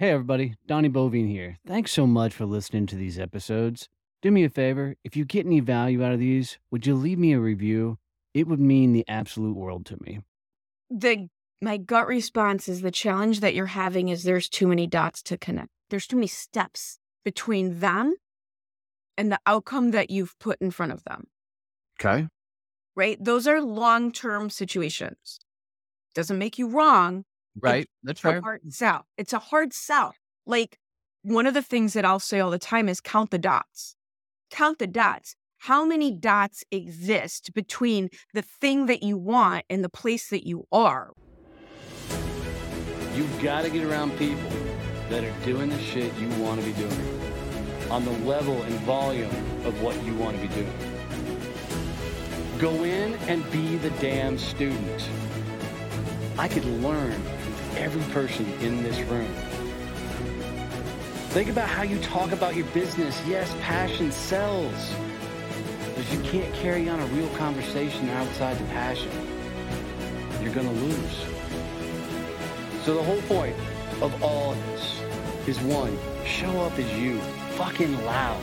Hey, everybody, Donnie Boivin here. Thanks so much for listening to these episodes. Do me a favor, if you get any value out of these, would you leave me a review? It would mean the absolute world to me. The my gut response is the challenge that you're having is there's too many dots to connect. There's too many steps between them and the outcome that you've put in front of them. Okay. Right? Those are long-term situations. Doesn't make you wrong, Right. That's fair. hard sell. It's a hard sell. Like one of the things that I'll say all the time is count the dots. Count the dots. How many dots exist between the thing that you want and the place that you are? You've got to get around people that are doing the shit you want to be doing on the level and volume of what you want to be doing. Go in and be the damn student. I could learn every person in this room. Think about how you talk about your business. Yes, passion sells. But you can't carry on a real conversation outside the passion. You're going to lose. So the whole point of all of this is one, show up as you, fucking loud.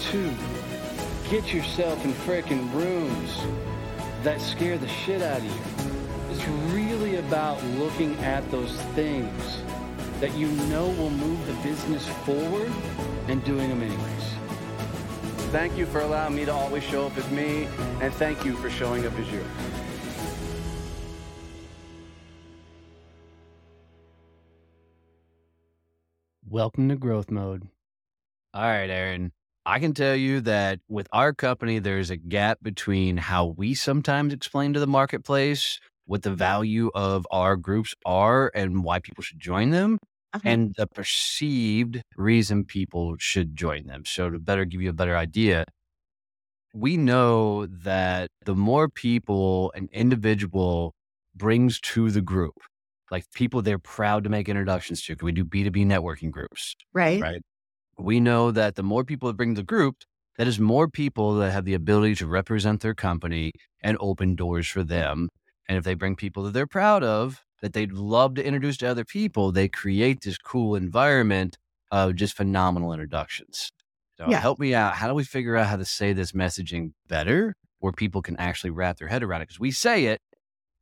Two, get yourself in frickin' rooms that scare the shit out of you. It's about looking at those things that you know will move the business forward and doing them anyways. Thank you for allowing me to always show up as me, and thank you for showing up as you. Welcome to growth mode. All right, Erin. I can tell you that with our company, there's a gap between how we sometimes explain to the marketplace what the value of our groups are and why people should join them Uh-huh. and the perceived reason people should join them. So, to better give you a better idea, we know that the more people an individual brings to the group, like people they're proud to make introductions to, 'cause we do B2B networking groups right? right? We know that the more people that bring the group, that is more people that have the ability to represent their company and open doors for them. And if they bring people that they're proud of, that they'd love to introduce to other people, they create this cool environment of just phenomenal introductions. So Yeah. help me out. How do we figure out how to say this messaging better where people can actually wrap their head around it? Because we say it,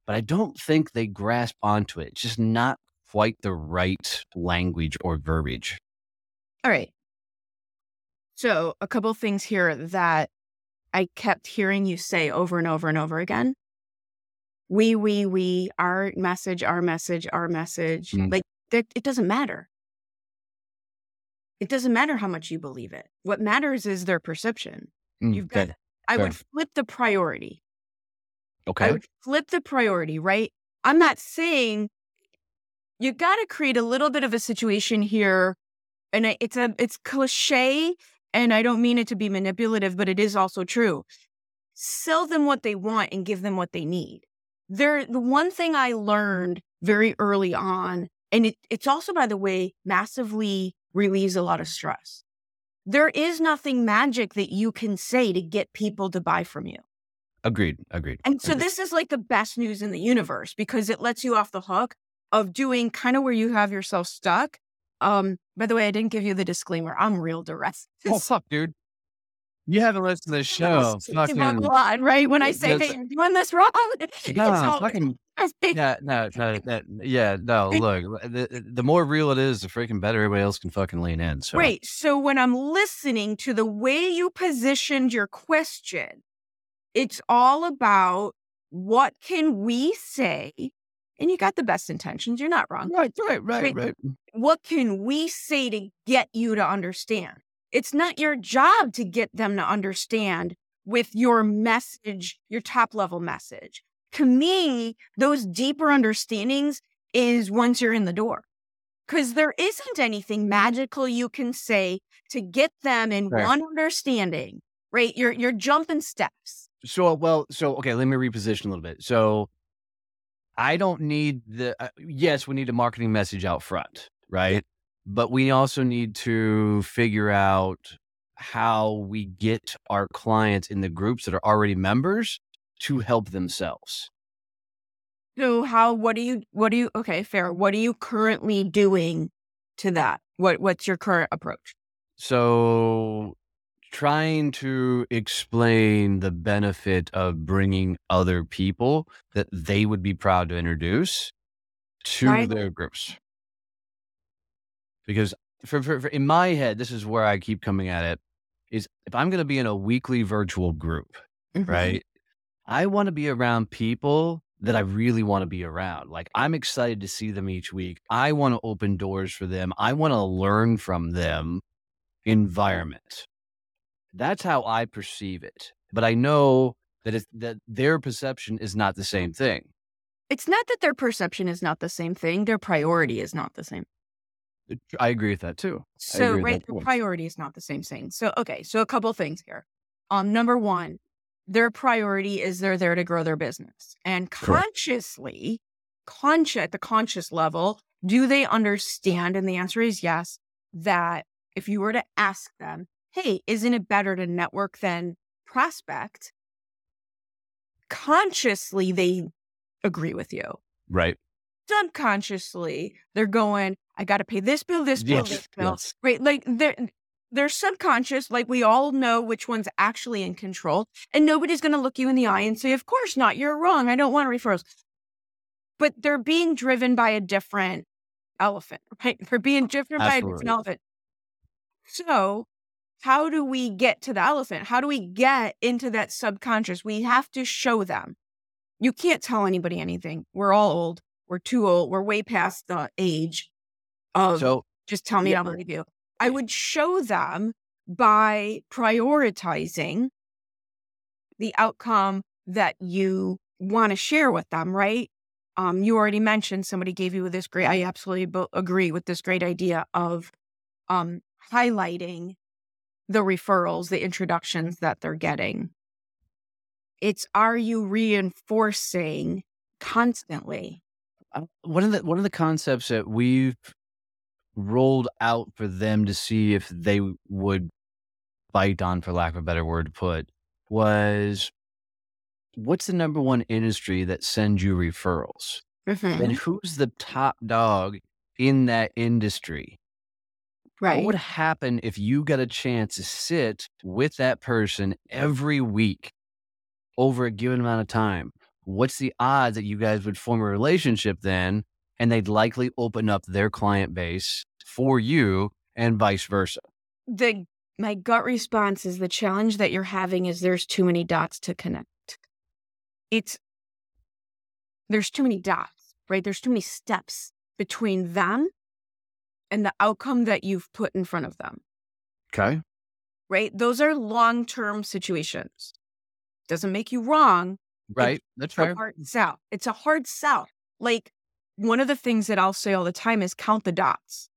but I don't think they grasp onto it. It's just not quite the right language or verbiage. All right. So, a couple things here that I kept hearing you say over and over and over again. We, we, we, our message, our message, our message. Mm. Like, that, it doesn't matter. It doesn't matter how much you believe it. What matters is their perception. Mm, You've got, okay. I fair. would flip the priority. Okay. I would flip the priority, right? I'm not saying you got to create a little bit of a situation here, and it's a it's cliche, and I don't mean it to be manipulative, but it is also true. Sell them what they want and give them what they need. There, the one thing I learned very early on, and it, it's also, by the way, massively relieves a lot of stress. There is nothing magic that you can say to get people to buy from you. Agreed. Agreed. And so Agreed. this is like the best news in the universe because it lets you off the hook of doing kind of where you have yourself stuck. Um, by the way, I didn't give you the disclaimer. I'm real direct. Oh fuck, dude. You haven't listened to the show. Fucking right when I say, "Hey, you're doing this wrong," no, fucking yeah, no, no, no, yeah, no. Look, uh, the, uh, the more real it is, the freaking better everybody else can fucking lean in. So Right. So when I'm listening to the way you positioned your question, it's all about what can we say? And you got the best intentions. You're not wrong. right, right, right, Right. right. what can we say to get you to understand? It's not your job to get them to understand with your message, your top level message. To me, those deeper understandings is once you're in the door. Because there isn't anything magical you can say to get them in Fair. one understanding, right? You're you're jumping steps. So well, so okay, let me reposition a little bit. So I don't need the uh, yes, we need a marketing message out front, right? But we also need to figure out how we get our clients in the groups that are already members to help themselves. So how what do you what do you okay, fair. What are you currently doing to that? What What's your current approach? So, trying to explain the benefit of bringing other people that they would be proud to introduce to Right. their groups. Because for, for, for in my head, this is where I keep coming at it is if I'm going to be in a weekly virtual group, Mhm. right? I want to be around people that I really want to be around. Like I'm excited to see them each week. I want to open doors for them. I want to learn from them environment. That's how I perceive it. But I know that it's, that their perception is not the same thing. It's not that their perception is not the same thing; their priority is not the same. I agree with that too. So, right, the priority is not the same thing. So, okay, so a couple things here. Um, number one, their priority is they're there to grow their business, and consciously, conscious at the conscious level, do they understand? And the answer is yes. That if you were to ask them, "Hey, isn't it better to network than prospect?" Consciously, they agree with you Right. subconsciously they're going i got to pay this bill this bill Yes, this bill yes. right? Like they're they're subconscious like we all know which one's actually in control and nobody's going to look you in the eye and say of course not you're wrong i don't want referrals. But they're being driven by a different elephant right? They're being driven by a different elephant. So how do we get to the elephant? How do we get into that subconscious? We have to show them. You can't tell anybody anything. We're all old. We're too old. We're way past the age of So just tell me yeah. I believe you. I would show them by prioritizing the outcome that you want to share with them, right? Um, you already mentioned somebody gave you this great. I absolutely bo- agree with this great idea of um, highlighting the referrals, the introductions that they're getting. It's are you reinforcing constantly? uh, one of the one of the concepts that we've rolled out for them to see if they would bite on, for lack of a better word to put, was what's the number one industry that sends you referrals? Mm-hmm. And who's the top dog in that industry? Right. What would happen if you got a chance to sit with that person every week over a given amount of time? What's the odds that you guys would form a relationship then and they'd likely open up their client base for you and vice versa? the my gut response is the challenge that you're having is there's too many dots to connect. It's there's too many dots, right? There's too many steps between them and the outcome that you've put in front of them, Okay. right? Those are long-term situations. Doesn't make you wrong, Right. That's It's a hard sell. It's a hard sell. Like one of the things that I'll say all the time is count the dots.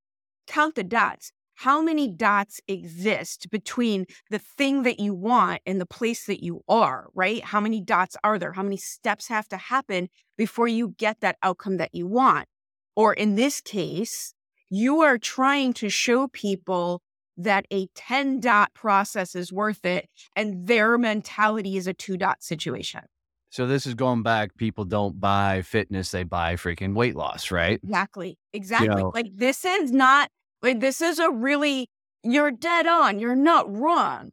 Count the dots. How many dots exist between the thing that you want and the place that you are, right? How many dots are there? How many steps have to happen before you get that outcome that you want? Or in this case, you are trying to show people that a 10 dot process is worth it and their mentality is a two dot situation. So this is going back. People don't buy fitness; they buy freaking weight loss, right? Exactly. Exactly. know- Like this is not like this is a really you're dead on. You're not wrong.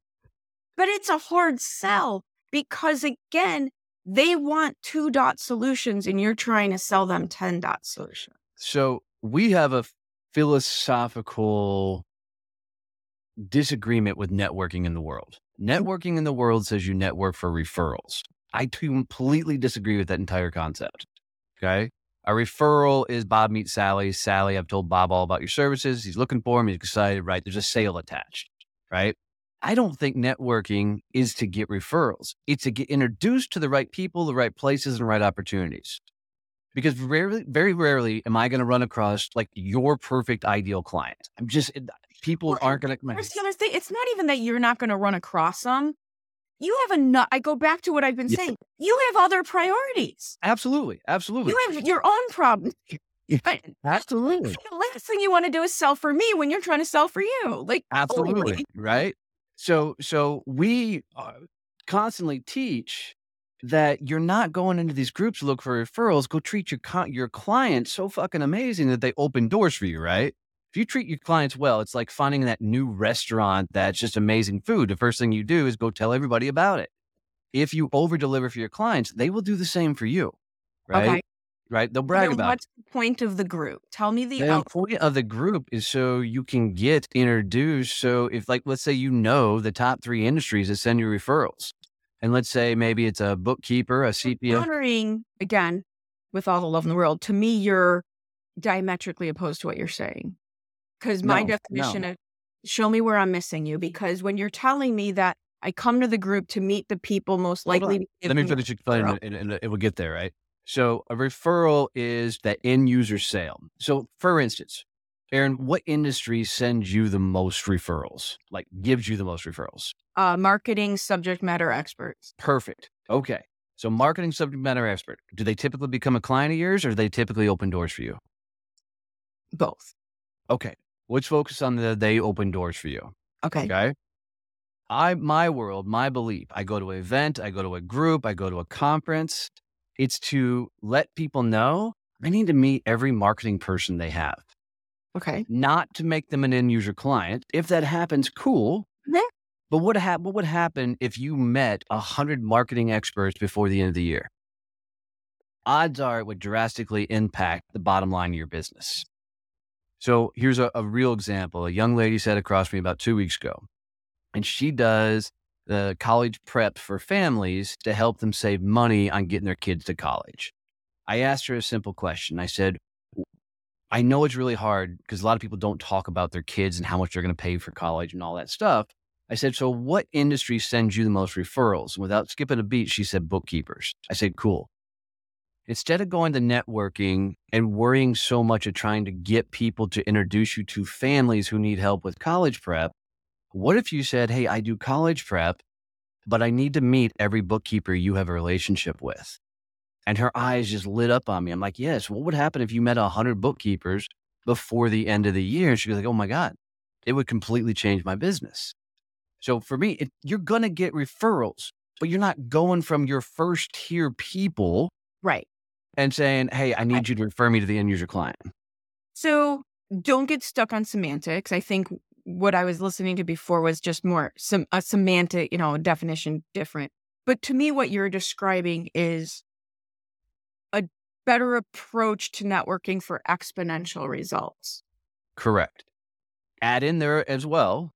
But it's a hard sell because again, they want two dot solutions and you're trying to sell them 10 dot solutions. So we have a philosophical disagreement with networking in the world. Mm. Networking in the world says you network for referrals. I completely disagree with that entire concept. Okay. A referral is Bob meets Sally. Sally, I've told Bob all about your services. He's looking for him. He's excited, right? There's a sale attached, right? I don't think networking is to get referrals. It's to get introduced to the right people, the right places, and the right opportunities because rarely, very rarely am I going to run across like your perfect ideal client. I'm just people Well, aren't going to. Here's the other thing. It's not even that you're not going to run across them. You have enough. I go back to what I've been Yeah. saying. You have other priorities. Absolutely, absolutely, You have your own problems. But absolutely, the last thing you want to do is sell for me when you're trying to sell for you. Like absolutely, totally. right? So, so we uh, constantly teach that you're not going into these groups to look for referrals. Go treat your con- your clients so fucking amazing that they open doors for you, right? If you treat your clients well, it's like finding that new restaurant that's just amazing food. The first thing you do is go tell everybody about it. If you over deliver for your clients, they will do the same for you. Right. Okay. Right. They'll brag Then about it. what's the point of the group? Tell me the The point of the group is so you can get introduced. So if like let's say you know the top three industries that send you referrals. And let's say maybe it's a bookkeeper, a CPA. countering again with all the love in the world. To me, you're diametrically opposed to what you're saying. Because my No, definition no. of show me where I'm missing you. Because when you're telling me that I come to the group to meet the people most likely to Let me finish explaining and, and it will get there, right? So a referral is that end user sale. So for instance, Erin, what industry sends you the most referrals? Like gives you the most referrals? uh, marketing subject matter experts. Perfect. Okay. So marketing subject matter expert. Do they typically become a client of yours or do they typically open doors for you? Both. Okay. Let's focus on the they open doors for you. Okay. Okay. I my world, my belief. I go to an event, I go to a group, I go to a conference. It's to let people know I need to meet every marketing person they have, Okay. not to make them an end user client. If that happens, cool. Yeah. But what hap- what would happen if you met a hundred marketing experts before the end of the year? Odds are it would drastically impact the bottom line of your business. So here's a, a real example. A young lady sat across me about two weeks ago, and she does the college prep for families to help them save money on getting their kids to college. I asked her a simple question. I said, I know it's really hard because a lot of people don't talk about their kids and how much they're going to pay for college and all that stuff. I said, So what industry sends you the most referrals? And without skipping a beat, she said, Bookkeepers. I said, Cool. Instead of going to networking and worrying so much of trying to get people to introduce you to families who need help with college prep, what if you said, Hey, I do college prep, but I need to meet every bookkeeper you have a relationship with? And her eyes just lit up on me. I'm like, Yes, what would happen if you met 100 bookkeepers before the end of the year? She was like, Oh my God, it would completely change my business. So for me, it, you're going to get referrals, but you're not going from your first tier people Right. And saying, Hey, I need you to refer me to the end user client. So don't get stuck on semantics. I think what I was listening to before was just more some a semantic, you know, definition different. But to me, what you're describing is a better approach to networking for exponential results. Correct. Add in there as well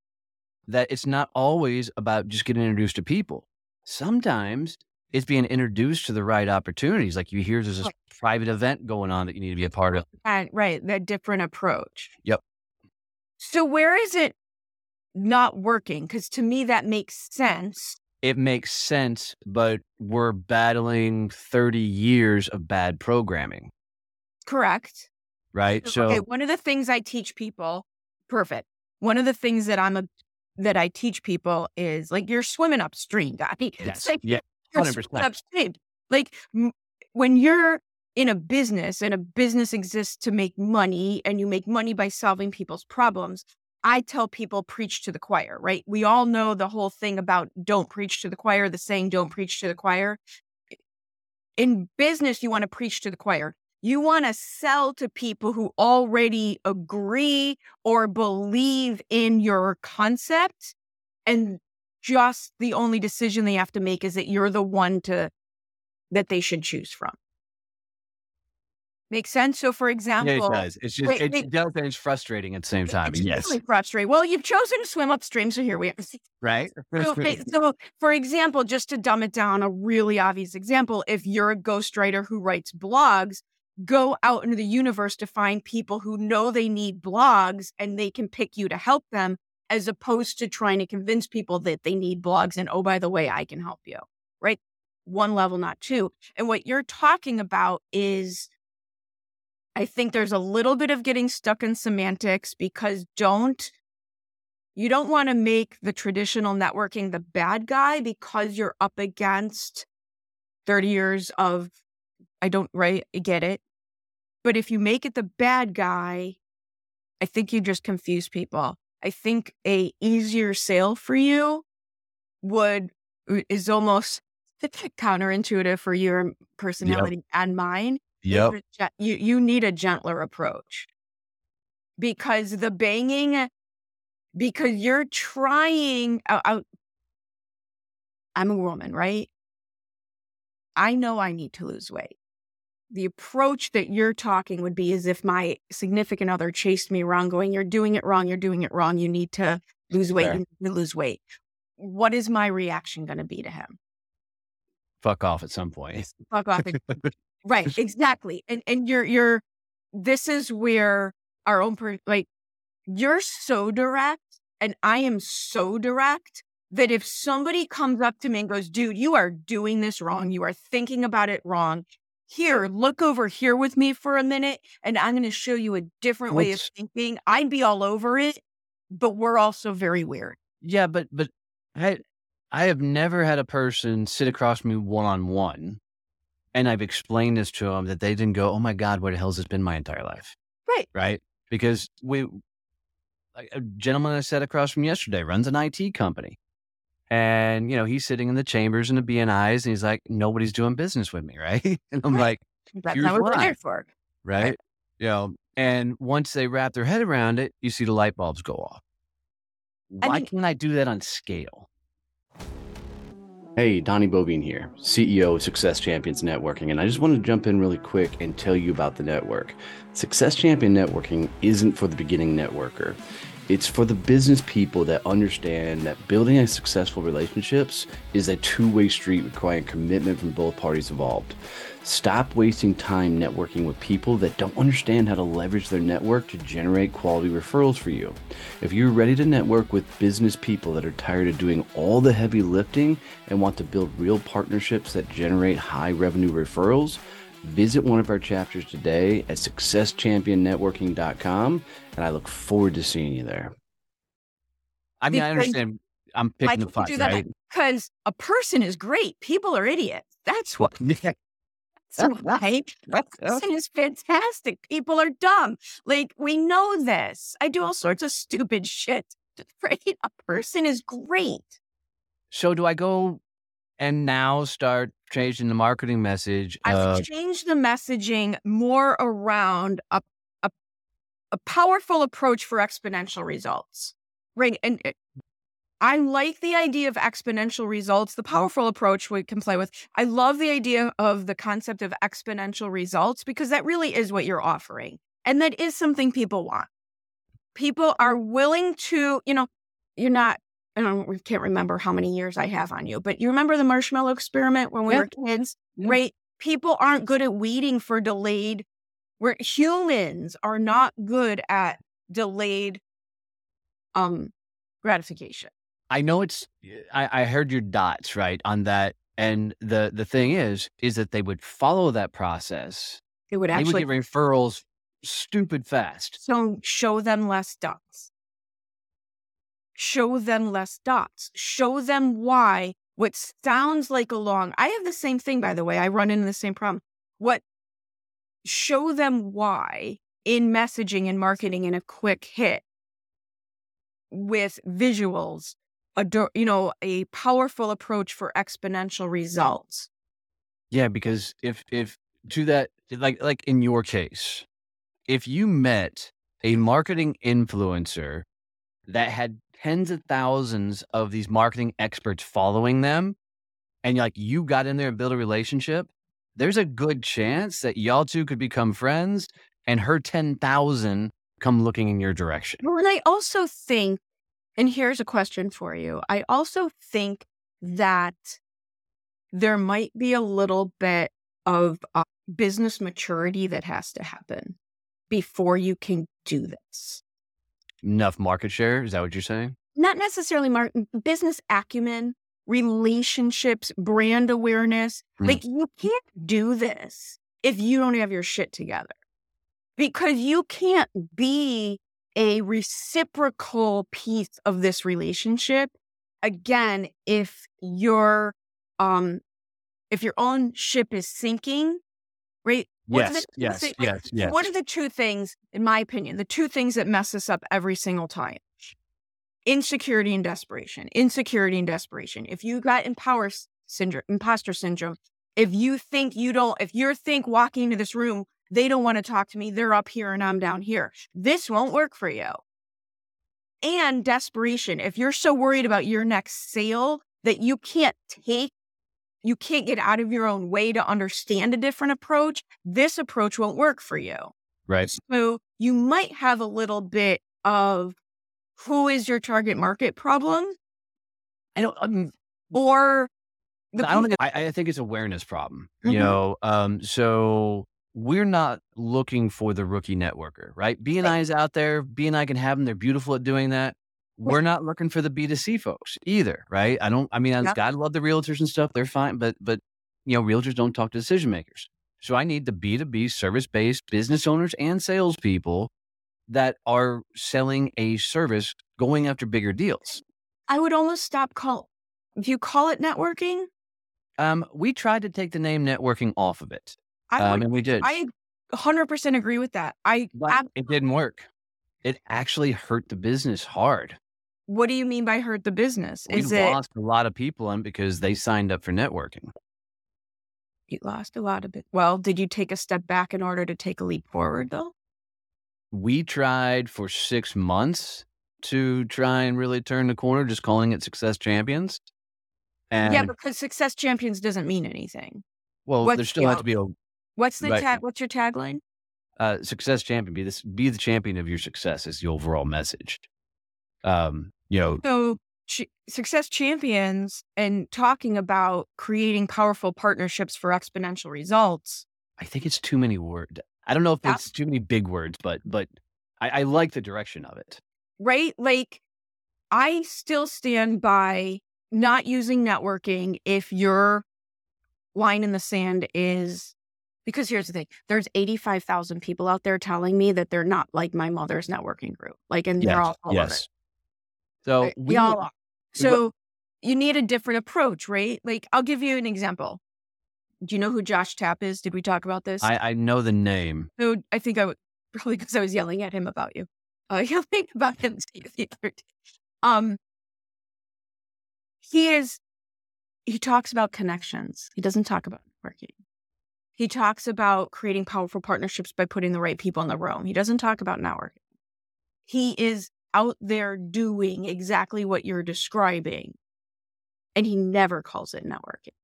that it's not always about just getting introduced to people. Sometimes it's being introduced to the right opportunities. Like you hear there's this private event going on that you need to be a part of. And right, that different approach. Yep. So where is it not working? Because to me, that makes sense. It makes sense, but we're battling 30 years of bad programming, Correct. right? So, okay, one of the things I teach people, perfect. One of the things that I'm a that I teach people is like you're swimming upstream, guy. yes, It's like yeah, 100%. upstream. Like m- when you're in a business and a business exists to make money and you make money by solving people's problems. I tell people preach to the choir, right? We all know the whole thing about don't preach to the choir, the saying don't preach to the choir. In business, you want to preach to the choir. You want to sell to people who already agree or believe in your concept. And just the only decision they have to make is that you're the one to that they should choose from. Makes sense? So for example, yeah, it does. It's just, wait, it's, wait. does and it's frustrating at the same time. it's Yes. really frustrating. Well, you've chosen to swim upstream, so here we are. Right? So, so, for example, just to dumb it down, a really obvious example, if you're a ghostwriter who writes blogs, go out into the universe to find people who know they need blogs and they can pick you to help them, as opposed to trying to convince people that they need blogs. And oh, by the way, I can help you, right? One level, not two. And what you're talking about is I think there's a little bit of getting stuck in semantics because don't you don't want to make the traditional networking the bad guy because you're up against 30 years of I don't right I get it. But if you make it the bad guy, I think you just confuse people. I think a easier sale for you would is almost counterintuitive for your personality and mine Yep. is You you need a gentler approach. because the banging, because you're trying. I'm a woman, right? I know I need to lose weight. The approach that you're talking would be as if my significant other chased me around, going, You're doing it wrong. You're doing it wrong. You need to lose weight. You need to lose weight. What is my reaction going to be to him? Fuck off at some point. Fuck off. right. Exactly. And, and you're, you're, this is where our own, per- like, you're so direct and I am so direct that if somebody comes up to me and goes, dude, you are doing this wrong, you are thinking about it wrong. Here, look over here with me for a minute, and I'm going to show you a different way of thinking. I'd be all over it, but we're also very weird. Yeah, but but I I have never had a person sit across me one on one, and I've explained this to them that they didn't go, "Oh my God, where the hell's this been my entire life?" Right. Right. Because we, a gentleman I sat across from yesterday runs an IT company, and you know he's sitting in the chambers and the BNIs, and he's like, "Nobody's doing business with me," right? And I'm Right. like, That's Here's not what we're why. there for. right? You know, and once they wrap their head around it, you see the light bulbs go off. I Why mean- can't I do that on scale? Hey, Donnie Boivin here, CEO of Success Champions Networking, and I just wanted to jump in really quick and tell you about the network. Success Champion Networking isn't for the beginning networker. It's for the business people that understand that building a successful relationships is a two-way street requiring commitment from both parties involved. Stop wasting time networking with people that don't understand how to leverage their network to generate quality referrals for you. If you're ready to network with business people that are tired of doing all the heavy lifting and want to build real partnerships that generate high revenue referrals, visit one of our chapters today at successchampionnetworking.com and I look forward to seeing you there. I mean, I understand. I'm Why picking the can't fight, right? Because a person is great. People are idiots. That's what. Yeah. That's why a person is fantastic. People are dumb. Like we know this. I do all sorts of stupid shit. Right? A person is great. So do I go and now start changing the marketing message? I would of- change the messaging more around a, a powerful approach for exponential results. Right. And it- I like the idea of exponential results, the powerful approach we can play with. I love the idea of the concept of exponential results because that really is what you're offering. And that is something people want. People are willing to, you know, you're not, I don't, we can't remember how many years I have on you, but you remember the marshmallow experiment when we Yeah. were kids? Yeah. right? People aren't good at waiting for delayed, where humans are not good at delayed um gratification. I know it's. I, I heard your dots right on that, and the the thing is, is that they would follow that process. It would They actually would get referrals stupid fast. so show them less dots. Show them less dots. Show them why what sounds like a long. I have the same thing, by the way. I run into the same problem. What show them why in messaging and marketing in a quick hit with visuals, a you know, a powerful approach for exponential results. Yeah, because if if to that like like in your case, if you met a marketing influencer that had tens of thousands of these marketing experts following them, and like you got in there and built a relationship, there's a good chance that y'all two could become friends, and her ten thousand come looking in your direction. Well, and I also think, and here's a question for you. I also think that there might be a little bit of uh, business maturity that has to happen before you can do this. Enough market share? Is that what you're saying? Not necessarily mar- business acumen, relationships, brand awareness. Mm. Like you can't do this if you don't have your shit together. Because you can't be a reciprocal piece of this relationship again if your um if your own ship is sinking, right? What Yes, the yes, yes, yes. What are the two things, in my opinion, the two things that mess us up every single time? Insecurity and desperation. Insecurity and desperation. If you got empower syndrome, imposter syndrome, if you think you don't, if you think walking into this room They don't want to talk to me. They're up here and I'm down here. This won't work for you. And desperation. If you're so worried about your next sale that you can't take, you can't get out of your own way to understand a different approach, this approach won't work for you. Right. So you might have a little bit of who is your target market problem I don't. Um, or I don't think. I, I think it's awareness problem. You Mhm. know. Um. So we're not looking for the rookie networker, right? BNI I is out there. BNI can have them. They're beautiful at doing that. We're not looking for the B 2 C folks either, right? I don't. I mean, I Yep. God love the realtors and stuff. They're fine, but but you know, realtors don't talk to decision makers. So I need the B 2 B service based business owners and salespeople that are selling a service, going after bigger deals. I would almost stop call if you call it networking, Um, we tried to take the name networking off of it, I um, would and we did. I 100% agree with that. I ab- it didn't work. It actually hurt the business hard. what do you mean by hurt the business? We Is it lost a lot of people because they signed up for networking. you lost a lot of it? Well, did you take a step back in order to take a leap forward though? We tried for six months to try and really turn the corner, just calling it Success Champions. And yeah, because success champions doesn't mean anything. well, what- there still has to be a What's the Right. tag what's your tagline? uh, success champion. Be this, be the champion of your success is the overall message. Um, you know, So ch- success champions and talking about creating powerful partnerships for exponential results. I think it's too many words. I don't know if it's too many big words, but but I, I like the direction of it. right? Like, I still stand by not using networking if your line in the sand is because here's the thing there's 85,000 people out there telling me that they're not like my mother's networking group. Like, and they're all it. yes. So we We all are. So you need a different approach, right? Like, I'll give you an example. Do you know who Josh Tapp is? Did we talk about this? I, I know the name. So I think I would probably because I was yelling at him about you. Uh, yelling about him the other day. Um, he is. He talks about connections. He doesn't talk about networking. He talks about creating powerful partnerships by putting the right people in the room. He doesn't talk about networking. He is out there doing exactly what you're describing, and he never calls it networking.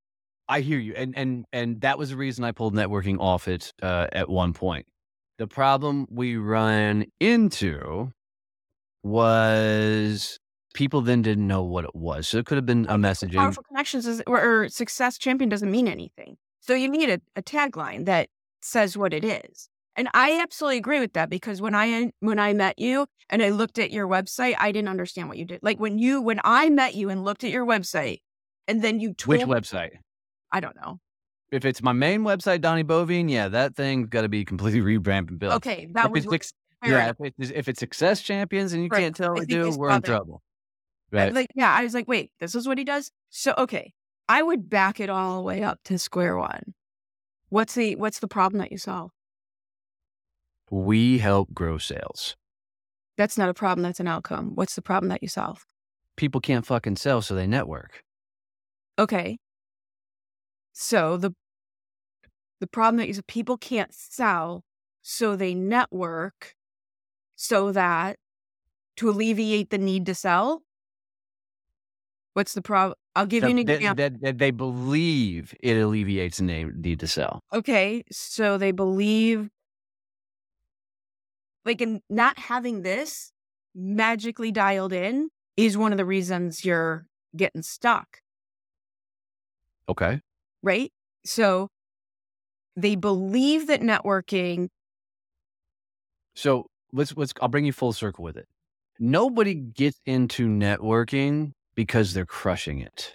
I hear you, and and and that was the reason I pulled networking off it uh, at one point. The problem we ran into was people then didn't know what it was. So it could have been a messaging. powerful connections is or, or success champion doesn't mean anything. So you need a, a tagline that says what it is. And I absolutely agree with that because when I when I met you and I looked at your website, I didn't understand what you did. Like when you when I met you and looked at your website, and then you told Which website? I don't know. If it's my main website, Donnie Boivin, yeah, that thing's got to be completely revamped and built. Okay, that if was it's, what- suc- fair yeah, if it's, if it's success champions and you Right. can't tell what to do, we're in trouble. Right. Like yeah, I was like, wait, this is what he does. So okay, I would back it all the way up to square one. What's the what's the problem that you solve? we help grow sales. That's not a problem. That's an outcome. What's the problem that you solve? People can't fucking sell, so they network. Okay. So the the problem that is people can't sell, so they network so that to alleviate the need to sell. What's the problem? I'll give you an that- example. that- that they believe it alleviates the need to sell. Okay, so they believe like in not having this magically dialed in is one of the reasons you're getting stuck. Okay. Right? So they believe that networking, So let's let's I'll bring you full circle with it. Nobody gets into networking because they're crushing it.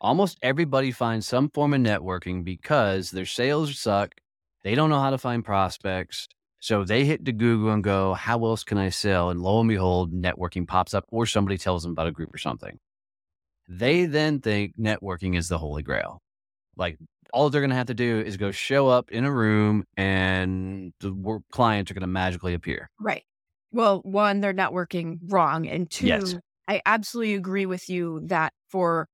Almost everybody finds some form of networking because their sales suck. They don't know how to find prospects. So they hit to Google and go, how else can I sell? And lo and behold, networking pops up or somebody tells them about a group or something. They then think networking is the holy grail. Like all they're going to have to do is go show up in a room and the clients are going to magically appear. right? Well, one, they're networking wrong. And two, Yes. I absolutely agree with you that for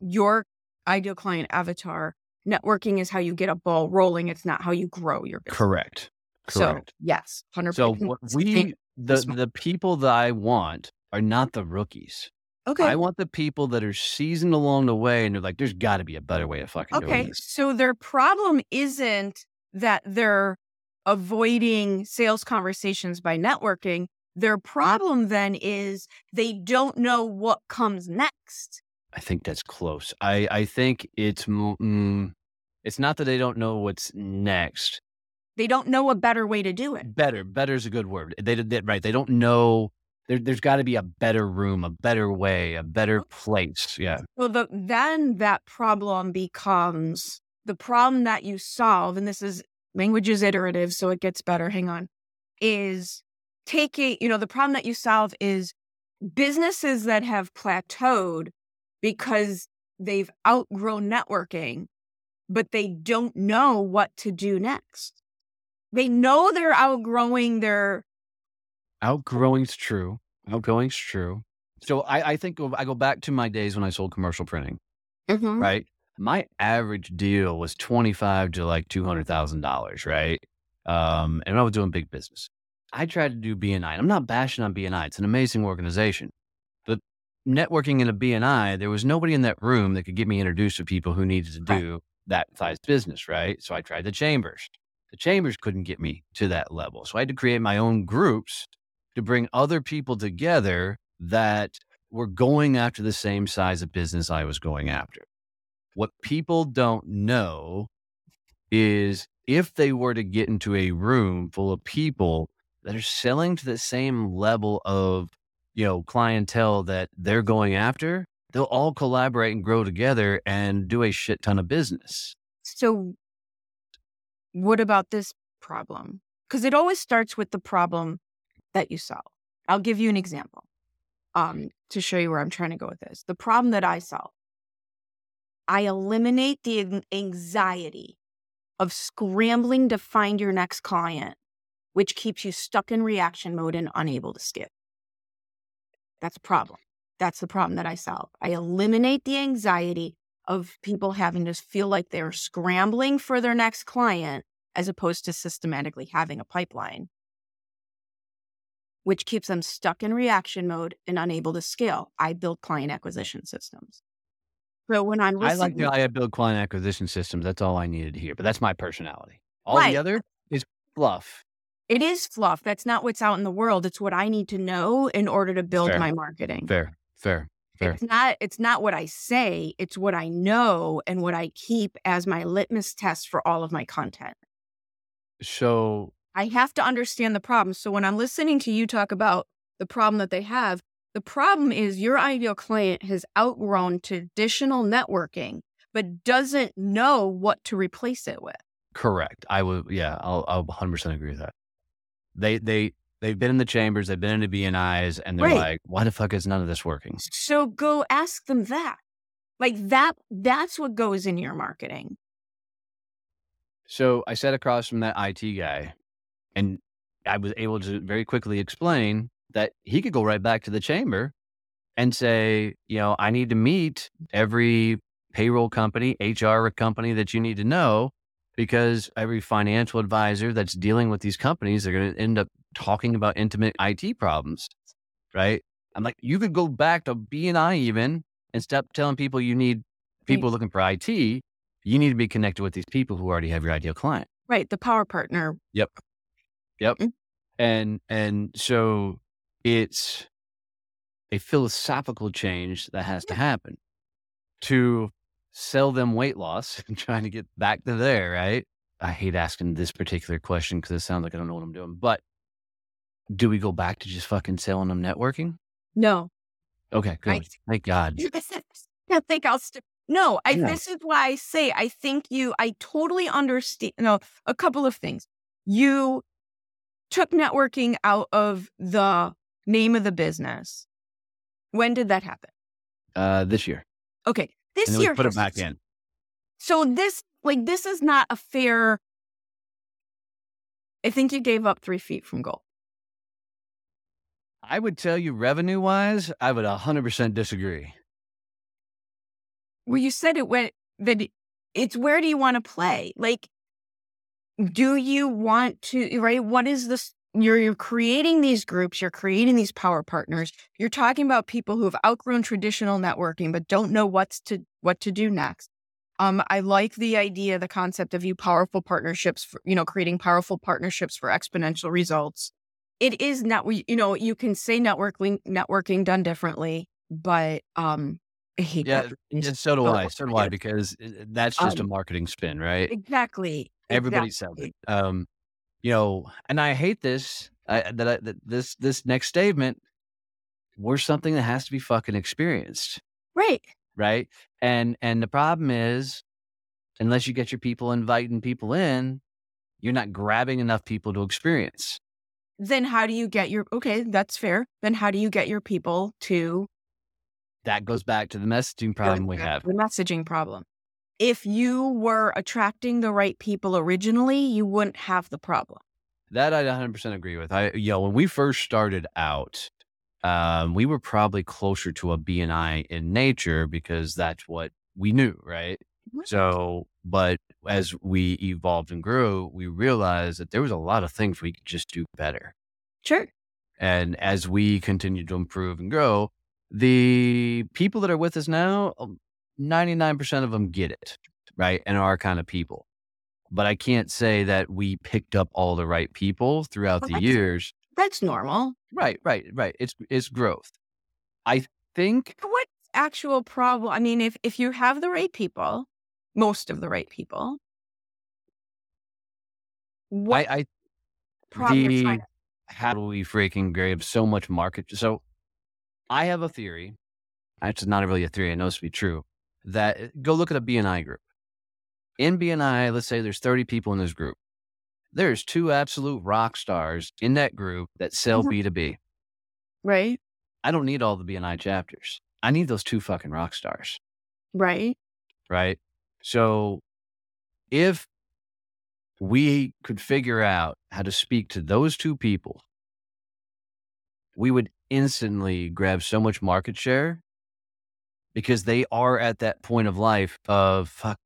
your ideal client avatar, networking is how you get a ball rolling. It's not how you grow your business. Correct. So Correct. yes, hundred So percent. what we the the people that I want are not the rookies. Okay. I want the people that are seasoned along the way and they're like, there's got to be a better way of fucking doing this. Okay. So their problem isn't that they're avoiding sales conversations by networking. Their problem then is they don't know what comes next. I think that's close. I I think it's mm, it's not that they don't know what's next. They don't know a better way to do it. Better, better is a good word. They did that right. They don't know. There, there's got to be a better room, a better way, a better place. Yeah. Well, the, then that problem becomes the problem that you solve, and this is language is iterative, so it gets better. Hang on. Is taking, you know, the problem that you solve is businesses that have plateaued because they've outgrown networking, but they don't know what to do next. They know they're outgrowing their Outgrowing's true. Outgoing's true. So I, I think of- I go back to my days when I sold commercial printing. Mhm. right? My average deal was twenty five to like two hundred thousand dollars, right? Um, and I was doing big business. I tried to do BNI. I'm not bashing on BNI; it's an amazing organization. But networking in a BNI, there was nobody in that room that could get me introduced to people who needed to Right. do that size business, right? So I tried the chambers. The chambers couldn't get me to that level, so I had to create my own groups to bring other people together that were going after the same size of business I was going after. What people don't know is if they were to get into a room full of people that are selling to the same level of, you know, clientele that they're going after, they'll all collaborate and grow together and do a shit ton of business. So, what about this problem? Because it always starts with the problem that you solve. I'll give you an example um, to show you where I'm trying to go with this. The problem that I solve, I eliminate the anxiety of scrambling to find your next client, which keeps you stuck in reaction mode and unable to skip. That's a problem. That's the problem that I solve. I eliminate the anxiety of people having to feel like they're scrambling for their next client as opposed to systematically having a pipeline, which keeps them stuck in reaction mode and unable to scale. I build client acquisition systems. So when I'm I like listening, the I build client acquisition systems. That's all I needed to hear, but that's my personality. All Right. the other is fluff. it is fluff. That's not what's out in the world. It's what I need to know in order to build Fair. my marketing. Fair, fair, fair. It's not it's not what I say, it's what I know and what I keep as my litmus test for all of my content. So I have to understand the problem. So when I'm listening to you talk about the problem that they have, the problem is your ideal client has outgrown traditional networking, but doesn't know what to replace it with. Correct. I would. Yeah, I'll. I'll 100 percent agree with that. They they they've been in the chambers. They've been in the BNIs, and they're Right. like, "Why the fuck is none of this working?" So go ask them that. Like that that's what goes in your marketing. So I sat across from that IT guy, and I was able to very quickly explain that he could go right back to the chamber and say, you know, I need to meet every payroll company, HR company that you need to know because every financial advisor that's dealing with these companies, they're going to end up talking about intimate IT problems, right? I'm like, you could go back to BNI even and stop telling people you need people looking for IT. You need to be connected with these people who already have your ideal client. Right. The power partner. Yep. Yep. Mm. And and so it's a philosophical change that has to happen to sell them weight loss and trying to get back to there, right? I hate asking this particular question because it sounds like I don't know what I'm doing. But do we go back to just fucking selling them networking? No. Okay, good. Right. Thank God. I think I'll st- no, I Yeah. this is why I say I think you I totally understand no, a couple of things. You took networking out of the name of the business. When did that happen? Uh, this year, Okay. This year put it back in. So this like this is not a fair I think you gave up three feet from goal. I would tell you, revenue wise, I would 100% disagree. Well, you said it went that it's where do you want to play? Like, do you want to, right? What is this? You're, you're creating these groups, you're creating these power partners. You're talking about people who have outgrown traditional networking but don't know what's to what to do next. Um, I like the idea, the concept of you powerful partnerships, for, you know, creating powerful partnerships for exponential results. It is not, you know, you can say networking, networking done differently, but um, I hate Yeah, and so do I. So do I because uh, that's just a Um, marketing spin, right? Exactly. Everybody sells it. Um, you know, and I hate this. I, that, I, that this this next statement. We're something that has to be fucking experienced, Right. right? And and the problem is, unless you get your people inviting people in, you're not grabbing enough people to experience. Then how do you get your, okay, that's fair. Then how do you get your people to That goes back to the messaging problem we have. the messaging problem? If you were attracting the right people originally, you wouldn't have the problem. That I 100% agree with. I, you know, when we first started out, um, we were probably closer to a BNI in nature because that's what we knew, right? So, but as we evolved and grew, we realized that there was a lot of things we could just do better. Sure. And as we continue to improve and grow, the people that are with us now, um, 99% of them get it, right? And are kind of people. But I can't say that we picked up all the right people throughout Well, the that's- years. That's normal. Right, right, right. It's it's growth. I think What actual problem? I mean, if if you have the right people, most of the right people, what I, I problem the how do we freaking grab so much market? So I have a theory. Actually, not really a theory. I know this to be true. That uh, go look at a BNI group. In BNI, let's say there's 30 people in this group. There's two absolute rock stars in that group that sell Mhm. B2B. right? I don't need all the BNI chapters. I need those two fucking rock stars. Right. right? So if we could figure out how to speak to those two people, we would instantly grab so much market share because they are at that point of life of fuck,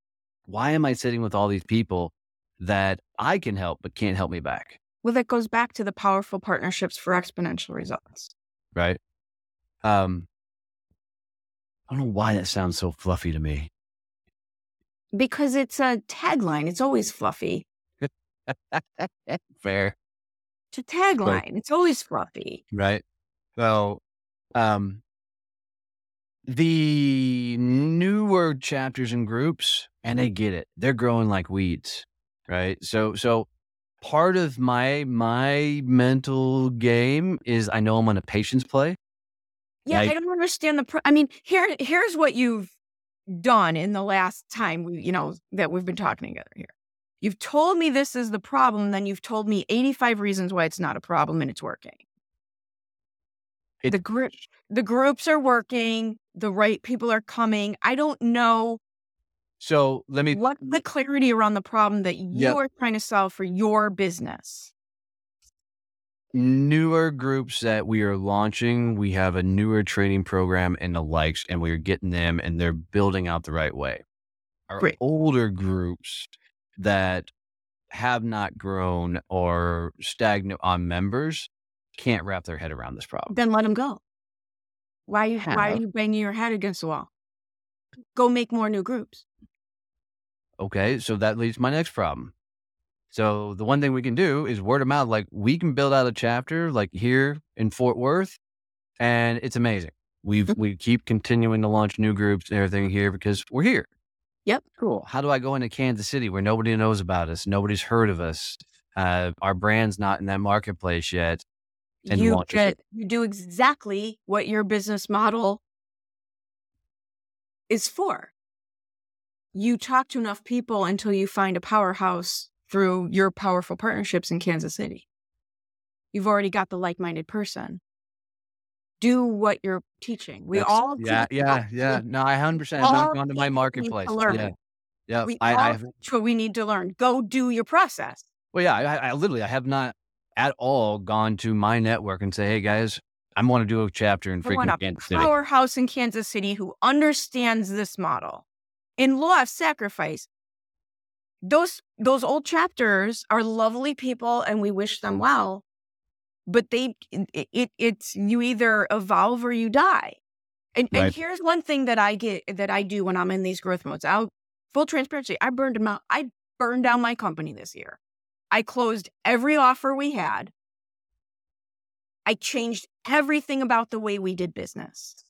why am I sitting with all these people that I can help but can't help me back? Well, that goes back to the powerful partnerships for exponential results. Right. Um I don't know why that sounds so fluffy to me. Because it's a tagline. It's always fluffy. Fair. It's a tagline. It's always fluffy. Right. So, um, the newer chapters and groups, and they get it. They're growing like weeds. Right. So, so part of my, my mental game is I know I'm on a patience play. Yeah, Like- I don't understand the. Pro- I mean, here, here's what you've done in the last time we, you know, that we've been talking together here. You've told me this is the problem, then you've told me 85 reasons why it's not a problem and it's working. It- the group, the groups are working. The right people are coming. I don't know So let me, what the clarity around the problem that you Yep. are trying to solve for your business. newer groups that we are launching, we have a newer training program and the likes, and we're getting them and they're building out the right way. Our Great. older groups that have not grown or stagnant on members can't wrap their head around this problem. Then let them go. Why you why are you banging your head against the wall? Go make more new groups. Okay, so that leads to my next problem. So the one thing we can do is word of mouth. Like we can build out a chapter like here in Fort Worth, and it's amazing. We've Mhm. we keep continuing to launch new groups and everything here because we're here. Yep. Cool. How do I go into Kansas City where nobody knows about us, nobody's heard of us, uh, our brand's not in that marketplace yet? And you launches get it. you do exactly what your business model is for. You talk to enough people until you find a powerhouse through your powerful partnerships in Kansas City. You've already got the like-minded person. Do what you're teaching. We That's- all yeah, yeah, yeah. No, I hundred percent have not gone to my marketplace. to. Yeah, yeah. We I, all I what we need to learn. Go do your process. Well, yeah, I, I literally, I have not at all gone to my network and say, "Hey, guys, I want to do a chapter in freaking Kansas City." powerhouse in Kansas City who understands this model. In law of sacrifice, those those old chapters are lovely people and we wish them well but they it, it it's you either evolve or you die and, Right. and here's one thing that i get that i do when i'm in these growth modes out full transparency i burned them out i burned down my company this year i closed every offer we had i changed everything about the way we did business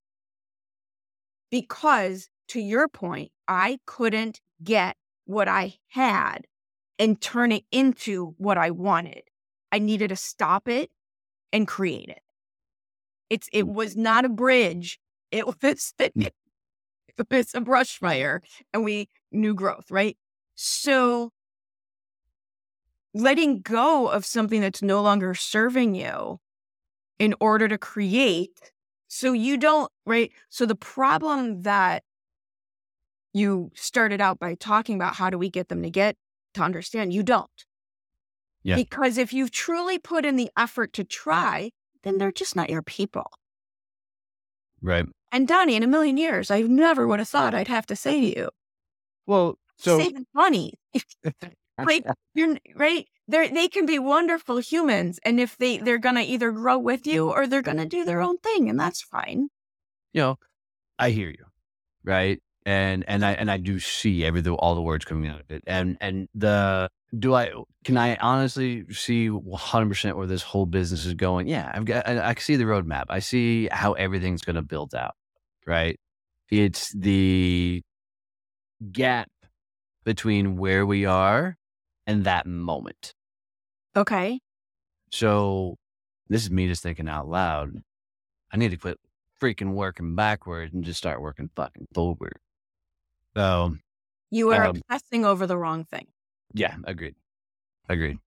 because to your point i couldn't get what I had and turn it into what I wanted. I needed to stop it and create it. It's it mm. was not a bridge. It was mm. it was a brush fire and we knew growth, right? So letting go of something that's no longer serving you in order to create. So you don't right? So the problem that you started out by talking about how do we get them to get to understand? You don't. Yeah. because if you've truly put in the effort to try then they're just not your people. Right. and donnie in a million years i never would have thought i'd have to say to you Well, so saving money like you're right they they can be wonderful humans and if they they're gonna either grow with you or they're gonna do their own thing and that's fine you know, I hear you, right? And and I and I do see every all the words coming out of it. And and the do I can I honestly see 100 percent where this whole business is going? Yeah, I've got I, I can see the roadmap. I see how everything's going to build out, right? It's the gap between where we are and that moment. okay So this is me just thinking out loud. I need to quit freaking working backwards and just start working fucking forward. So you are Um, obsessing over the wrong thing yeah, agreed. Agreed.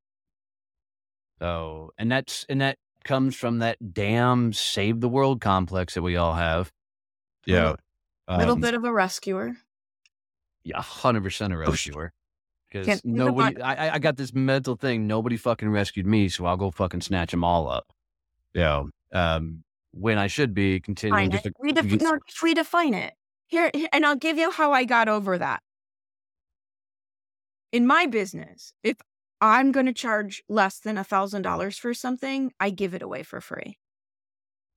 So and that's and that comes from that damn save the world complex that we all have. Yeah. a little Um, bit of a rescuer Yeah, hundred percent a rescuer. Because Can't see the nobody. I, I- got this mental thing. Nobody fucking rescued me, so I'll go fucking snatch them all up. Yeah. Um, when I should be continuing to Redef- no, redefine it. Here, and I'll give you how I got over that. In my business, if I'm going to charge less than a thousand dollars for something, I give it away for free.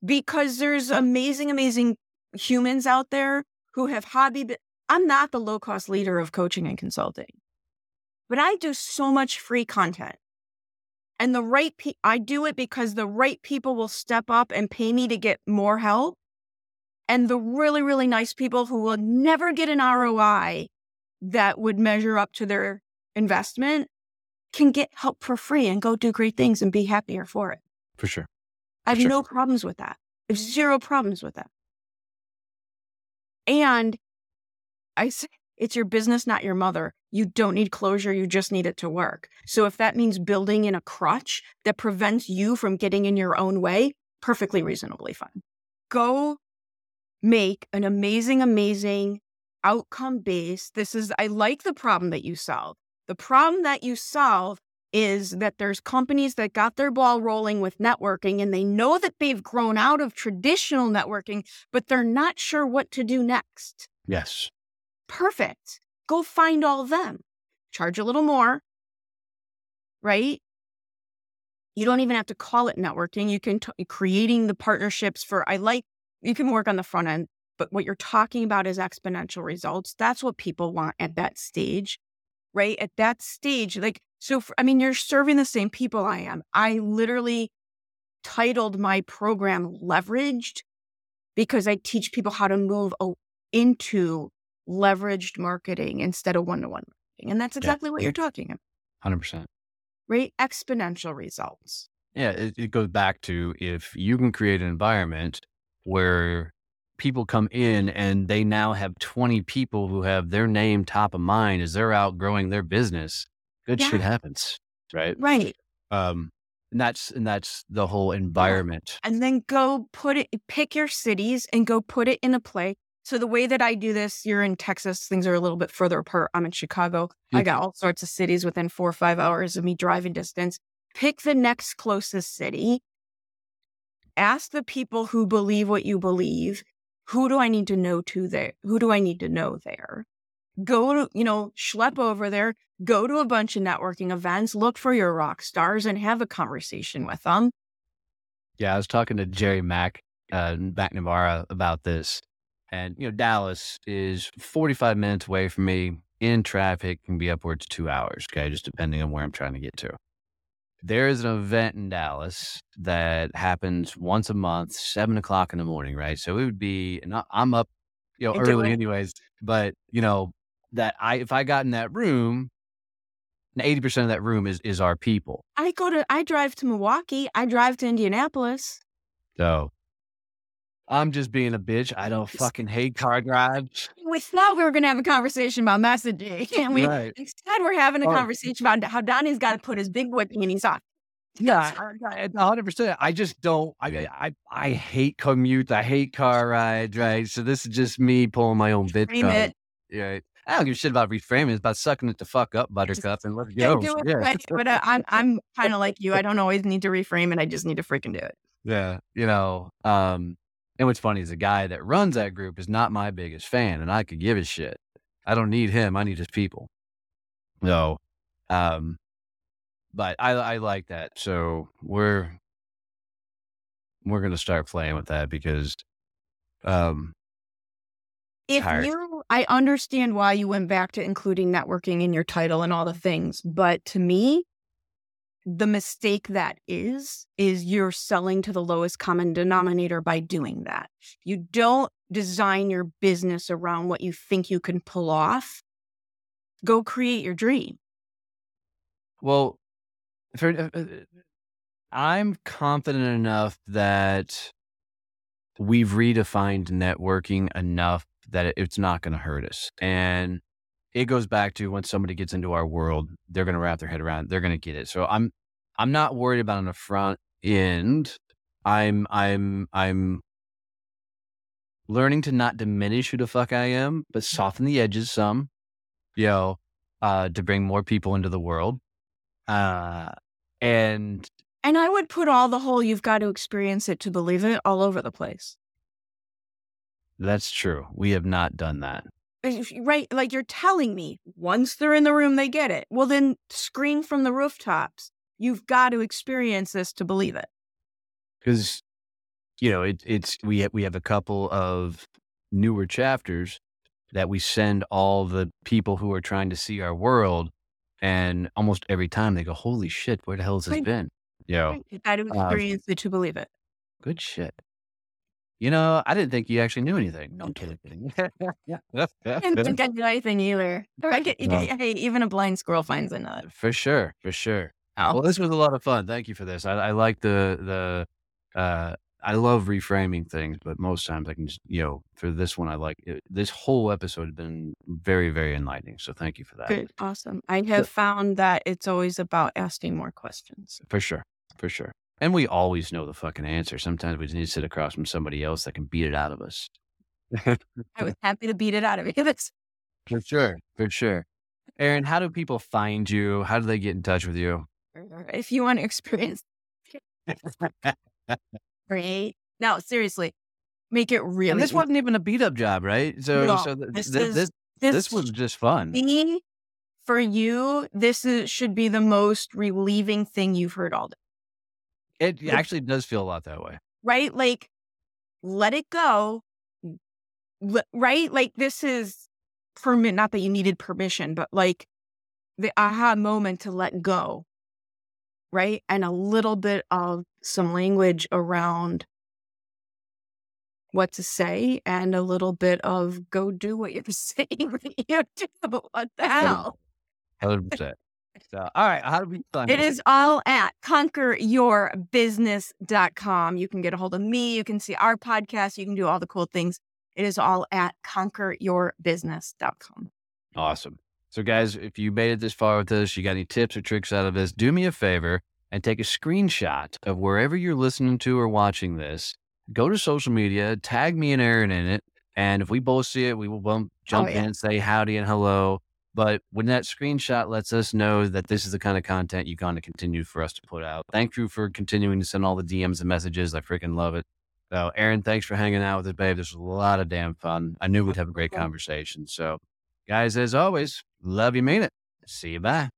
Because there's amazing, amazing humans out there who have hobby. bu- I'm not the low cost leader of coaching and consulting, but I do so much free content. And the right pe- I do it because the right people will step up and pay me to get more help. And the really, really nice people who will never get an ROI that would measure up to their investment can get help for free and go do great things and be happier for it. for sure. I have Sure. no problems with that. I have mm-hmm. zero problems with that. And I say it's your business, not your mother. You don't need closure. You just need it to work. So if that means building in a crutch that prevents you from getting in your own way, perfectly reasonably fine. Go make an amazing, amazing outcome based. This is, I like the problem that you solve. The problem that you solve is that there's companies that got their ball rolling with networking and they know that they've grown out of traditional networking, but they're not sure what to do next. Yes. Perfect. Go find all them. Charge a little more, right? You don't even have to call it networking. You can t- creating the partnerships for I like you can work on the front end, but what you're talking about is exponential results. That's what people want at that stage, right? At that stage, like so for, I mean you're serving the same people I am. I literally titled my program leveraged because I teach people how to move into leveraged marketing instead of one-to-one marketing. And that's exactly what you're talking about, Hundred percent. right? Exponential results. Yeah. It, it goes back to if you can create an environment where people come in and they now have 20 people who have their name top of mind as they're outgrowing their business, good Yeah. shit happens. Right. Right. Um, and that's, and that's the whole environment. and then go put it pick your cities and go put it in a play so the way that i do this you're in texas things are a little bit further apart i'm in chicago. I got all sorts of cities within four or five hours of me driving distance. Pick the next closest city. Ask the people who believe what you believe who do i need to know to there? Who do i need to know there? Go to, you know, schlep over there, go to a bunch of networking events, look for your rock stars and have a conversation with them. Yeah, I was talking to Jerry Mack, uh, McNamara about this. And, you know, Dallas is 45 minutes away from me in traffic, can be upwards of two hours. Okay. Just depending on where I'm trying to get to. There is an event in Dallas that happens once a month, seven o'clock in the morning, right? So it would be, and I'm up, you know, early anyways, but, you know, that I, if I got in that room, 80% of that room is, is our people. I go to, I drive to Milwaukee, I drive to Indianapolis. So I'm just being a bitch. I don't fucking hate car drives. We thought we were going to have a conversation about messaging, and we Right. instead we're having a Oh. conversation about how Donnie's got to put his big boy panties on. Yeah, hundred percent. I just don't. I, I I hate commute. I hate car rides. Right. So this is just me pulling my own bitch. Card. it. Yeah. I don't give a shit about reframing. It's about sucking it the fuck up, Buttercup, and let's go. do it, Yeah. right, but uh, I'm I'm kind of like you. I don't always need to reframe it. I just need to freaking do it. Yeah. You know. Um. And what's funny is the guy that runs that group is not my biggest fan, and I could give a shit. I don't need him. I need his people. No, um, but I I like that. So we're we're gonna start playing with that because, um, If Tired. you, I understand why you went back to including networking in your title and all the things, but to me, the mistake that is, is you're selling to the lowest common denominator by doing that. You don't design your business around what you think you can pull off. Go create your dream. Well, for, uh, uh, I'm confident enough that we've redefined networking enough that it's not going to hurt us. And it goes back to when somebody gets into our world, they're going to wrap their head around. They're going to get it. So I'm I'm not worried about on the front end. I'm I'm I'm learning to not diminish who the fuck I am, but soften the edges some. You know, uh, to bring more people into the world. Uh, and And I would put all the whole you've got to experience it to believe it all over the place. that's true. We have not done that. Right? Like you're telling me once they're in the room, they get it. Well, then scream from the rooftops. You've got to experience this to believe it. because you know it, it's we have, we have a couple of newer chapters that we send all the people who are trying to see our world and almost every time they go holy shit where the hell has this Right. been you know You've got to uh, experience it to believe it. good shit you know i didn't think you actually knew anything no i'm kidding kidding. I didn't think I knew anything either. I get, No. Hey, even a blind squirrel finds a nut. for sure for sure Oh. well this was a lot of fun thank you for this i, I like the the uh I love reframing things, but most times I can just, you know, for this one, I like it, this whole episode has been very, very enlightening. So thank you for that. Good. Awesome. I have found that it's always about asking more questions. For sure. For sure. And we always know the fucking answer. Sometimes we just need to sit across from somebody else that can beat it out of us. I was happy to beat it out of you. For sure. For sure. Erin, how do people find you? How do they get in touch with you? if you want to experience great. No, seriously. Make it really And this easy. wasn't even a beat up job, right? So, No, so th- this th- is- this, this, this was just fun. me for you. This is, should be the most relieving thing you've heard all day. It actually does feel a lot that way. right? Like, let it go. L- right? Like, this is permit, not that you needed permission, but like the aha moment to let go. Right. And a little bit of some language around what to say and a little bit of go do what you're saying you do. What the hell? 100%. So, all right. How do we find It is all at conqueryourbusiness.com. You can get a hold of me. You can see our podcast. You can do all the cool things. It is all at conqueryourbusiness.com. Awesome. So, guys, if you made it this far with us, you got any tips or tricks out of this, do me a favor and take a screenshot of wherever you're listening to or watching this. Go to social media, tag me and Erin in it. And if we both see it, we will bump, oh, jump yeah. in, and say howdy and hello. But when that screenshot lets us know that this is the kind of content you're going to continue for us to put out. Thank you for continuing to send all the DMs and messages. I freaking love it. So, Erin, thanks for hanging out with us, babe. This was a lot of damn fun. I knew we'd have a great conversation. So, Guys, as always, love you, mean it. See you. Bye.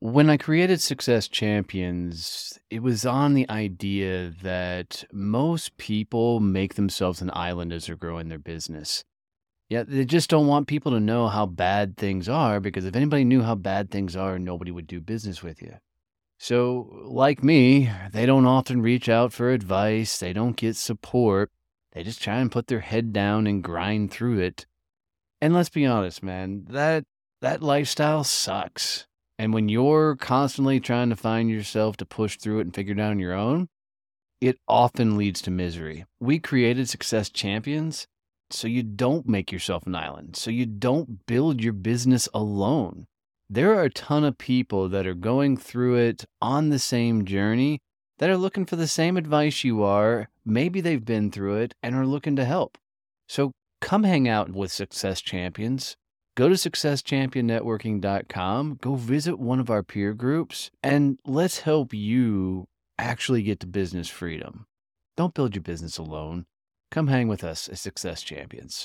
When I created Success Champions, it was on the idea that most people make themselves an island as they're growing their business. Yet they just don't want people to know how bad things are because if anybody knew how bad things are, nobody would do business with you. So, like me, they don't often reach out for advice, they don't get support, they just try and put their head down and grind through it. And let's be honest, man, that that lifestyle sucks. And when you're constantly trying to find yourself to push through it and figure it out on your own, it often leads to misery. We created Success Champions so you don't make yourself an island, so you don't build your business alone. There are a ton of people that are going through it on the same journey that are looking for the same advice you are. Maybe they've been through it and are looking to help. So come hang out with Success Champions. Go to successchampionnetworking.com, go visit one of our peer groups, and let's help you actually get to business freedom. Don't build your business alone. Come hang with us as Success Champions.